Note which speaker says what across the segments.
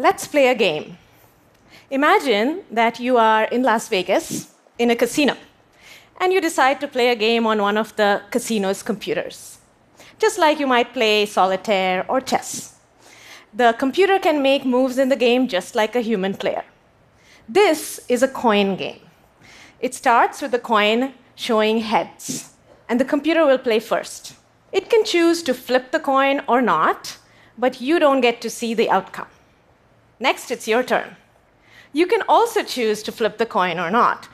Speaker 1: Let's play a game. Imagine that you are in Las Vegas in a casino, and you decide to play a game on one of the casino's computers, just like you might play solitaire or chess. The computer can make moves in the game just like a human player. This is a coin game. It starts with the coin showing heads, and the computer will play first. It can choose to flip the coin or not, but you don't get to see the outcome. Next, it's your turn. You can also choose to flip the coin or not,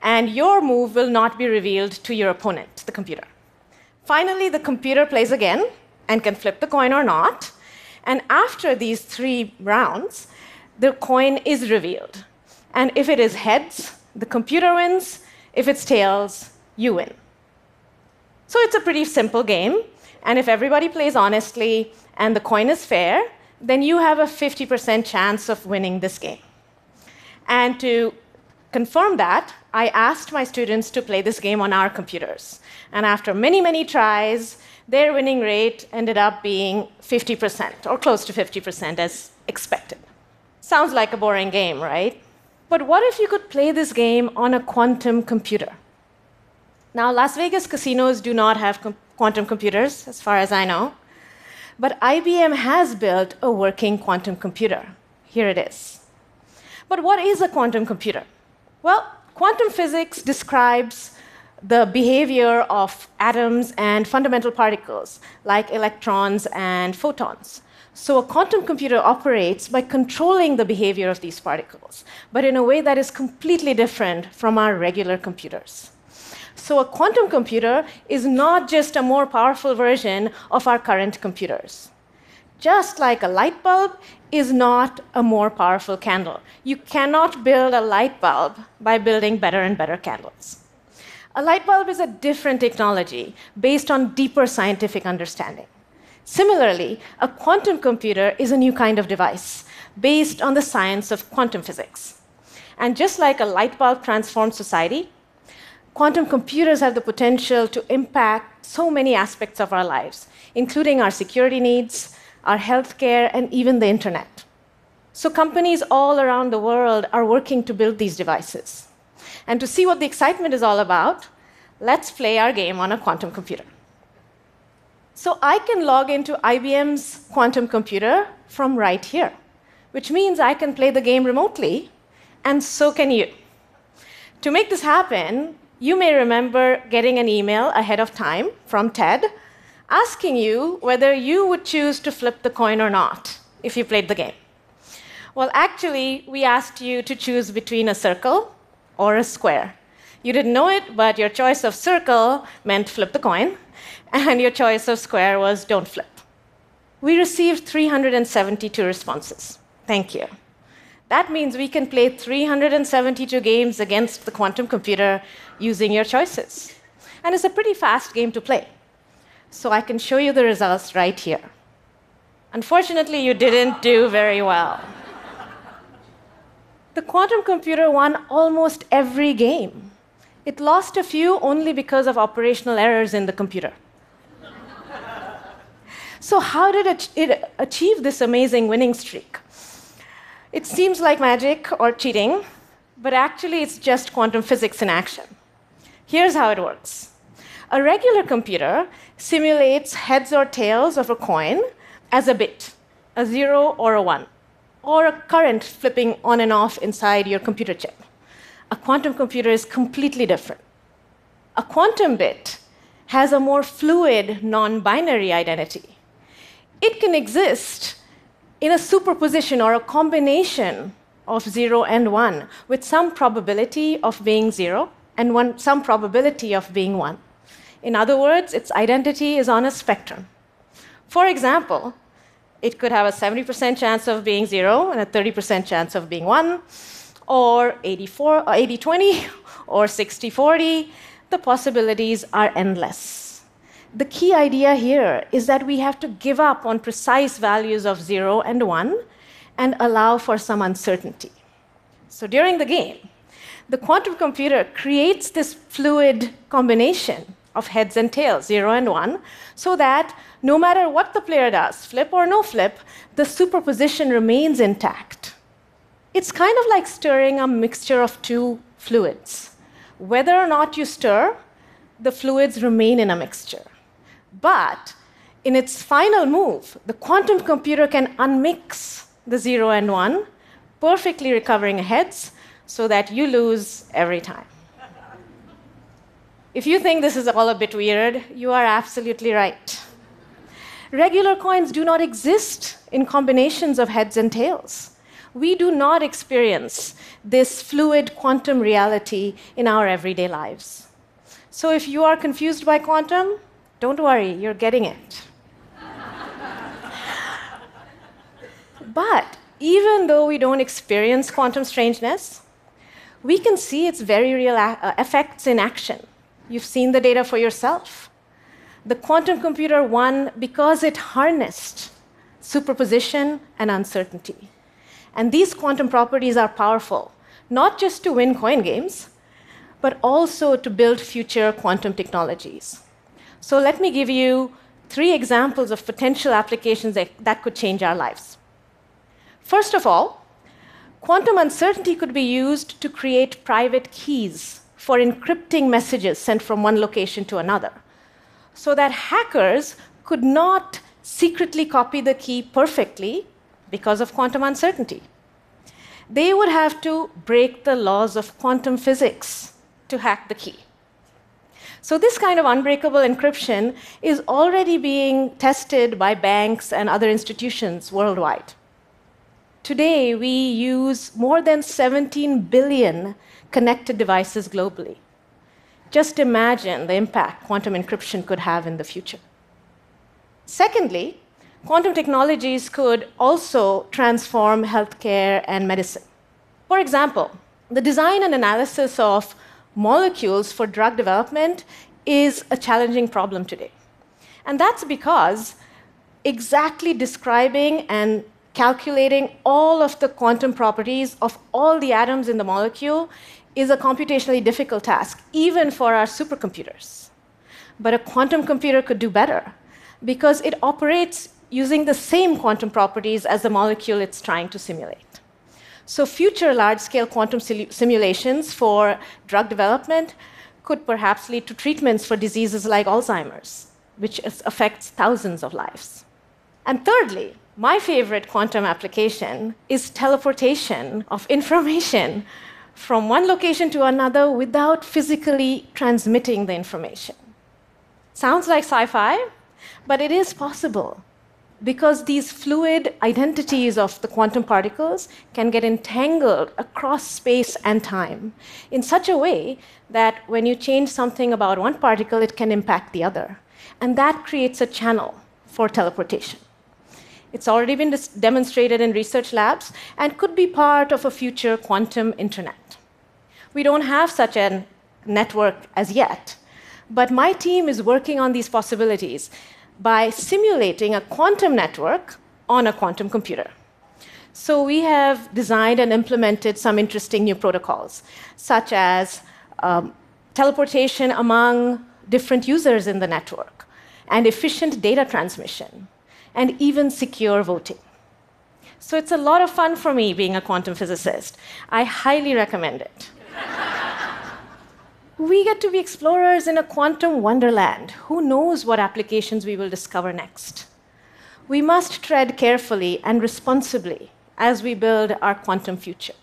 Speaker 1: and your move will not be revealed to your opponent, the computer. Finally, the computer plays again and can flip the coin or not, and after these three rounds, the coin is revealed. And if it is heads, the computer wins. If it's tails, you win. So it's a pretty simple game. And if everybody plays honestly and the coin is fair, then you have a 50% chance of winning this game. And to confirm that, I asked my students to play this game on our computers. And after many, many tries, their winning rate ended up being 50%, or close to 50%, as expected. Sounds like a boring game, right? But what if you could play this game on a quantum computer? Now, Las Vegas casinos do not have com- quantum computers, as far as I know, but IBM has built a working quantum computer. Here it is. But what is a quantum computer? Well, quantum physics describes the behavior of atoms and fundamental particles, like electrons and photons. So a quantum computer operates by controlling the behavior of these particles, but in a way that is completely different from our regular computers. So a quantum computer is not just a more powerful version of our current computers. Just like a light bulb is not a more powerful candle. You cannot build a light bulb by building better and better candles. A light bulb is a different technology based on deeper scientific understanding. Similarly, a quantum computer is a new kind of device based on the science of quantum physics. And just like a light bulb transforms society, quantum computers have the potential to impact so many aspects of our lives, including our security needs, our healthcare, and even the internet. So, companies all around the world are working to build these devices. And to see what the excitement is all about, let's play our game on a quantum computer. So I can log into IBM's quantum computer from right here, which means I can play the game remotely, and so can you. To make this happen, you may remember getting an email ahead of time from TED asking you whether you would choose to flip the coin or not if you played the game. Well, actually, we asked you to choose between a circle or a square. You didn't know it, but your choice of circle meant flip the coin, and your choice of square was don't flip. We received 372 responses. Thank you. That means we can play 372 games against the quantum computer using your choices. And it's a pretty fast game to play. So I can show you the results right here. Unfortunately, you didn't do very well. The quantum computer won almost every game. It lost a few only because of operational errors in the computer. So, how did it achieve this amazing winning streak? It seems like magic or cheating, but actually, it's just quantum physics in action. Here's how it works a regular computer simulates heads or tails of a coin as a bit, a zero or a one, or a current flipping on and off inside your computer chip. A quantum computer is completely different. A quantum bit has a more fluid, non binary identity it can exist in a superposition or a combination of 0 and 1 with some probability of being 0 and one, some probability of being 1. In other words, its identity is on a spectrum. For example, it could have a 70% chance of being 0 and a 30% chance of being 1, or 84, 80 20, or 60 40. The possibilities are endless the key idea here is that we have to give up on precise values of 0 and 1 and allow for some uncertainty. So during the game, the quantum computer creates this fluid combination of heads and tails, zero and one, so that no matter what the player does, flip or no flip, the superposition remains intact. It's kind of like stirring a mixture of two fluids. Whether or not you stir, the fluids remain in a mixture. But in its final move, the quantum computer can unmix the zero and one, perfectly recovering heads so that you lose every time. If you think this is all a bit weird, you are absolutely right. Regular coins do not exist in combinations of heads and tails. We do not experience this fluid quantum reality in our everyday lives. So if you are confused by quantum, don't worry, you're getting it. but even though we don't experience quantum strangeness, we can see its very real uh, effects in action. You've seen the data for yourself. The quantum computer won because it harnessed superposition and uncertainty. And these quantum properties are powerful, not just to win coin games, but also to build future quantum technologies. So let me give you three examples of potential applications that, that could change our lives. First of all, quantum uncertainty could be used to create private keys for encrypting messages sent from one location to another, so that hackers could not secretly copy the key perfectly because of quantum uncertainty. They would have to break the laws of quantum physics to hack the key. So, this kind of unbreakable encryption is already being tested by banks and other institutions worldwide. Today, we use more than 17 billion connected devices globally. Just imagine the impact quantum encryption could have in the future. Secondly, quantum technologies could also transform healthcare and medicine. For example, the design and analysis of molecules for drug development is a challenging problem today. And that's because exactly describing and calculating all of the quantum properties of all the atoms in the molecule is a computationally difficult task, even for our supercomputers. But a quantum computer could do better because it operates using the same quantum properties as the molecule it's trying to simulate. So, future large scale quantum simulations for drug development could perhaps lead to treatments for diseases like Alzheimer's, which affects thousands of lives. And thirdly, my favorite quantum application is teleportation of information from one location to another without physically transmitting the information. Sounds like sci fi, but it is possible because these fluid identities of the quantum particles can get entangled across space and time in such a way that when you change something about one particle, it can impact the other. And that creates a channel for teleportation. It's already been demonstrated in research labs and could be part of a future quantum internet. We don't have such a network as yet, but my team is working on these possibilities by simulating a quantum network on a quantum computer. So we have designed and implemented some interesting new protocols, such as um, teleportation among different users in the network, and efficient data transmission, and even secure voting. So it's a lot of fun for me being a quantum physicist. I highly recommend it. we get to be explorers in a quantum wonderland. Who knows what applications we will discover next? We must tread carefully and responsibly as we build our quantum future.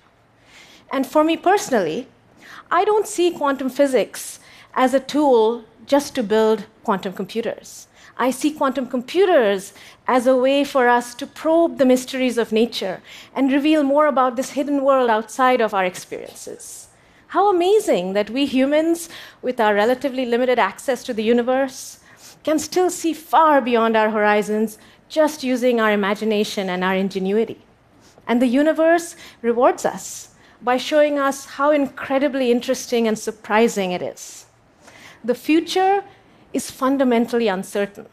Speaker 1: And for me personally, I don't see quantum physics as a tool just to build quantum computers. I see quantum computers as a way for us to probe the mysteries of nature and reveal more about this hidden world outside of our experiences. How amazing that we humans, with our relatively limited access to the universe, can still see far beyond our horizons just using our imagination and our ingenuity. And the universe rewards us by showing us how incredibly interesting and surprising it is. The future is fundamentally uncertain.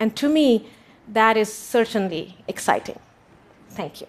Speaker 1: And to me, that is certainly exciting. Thank you.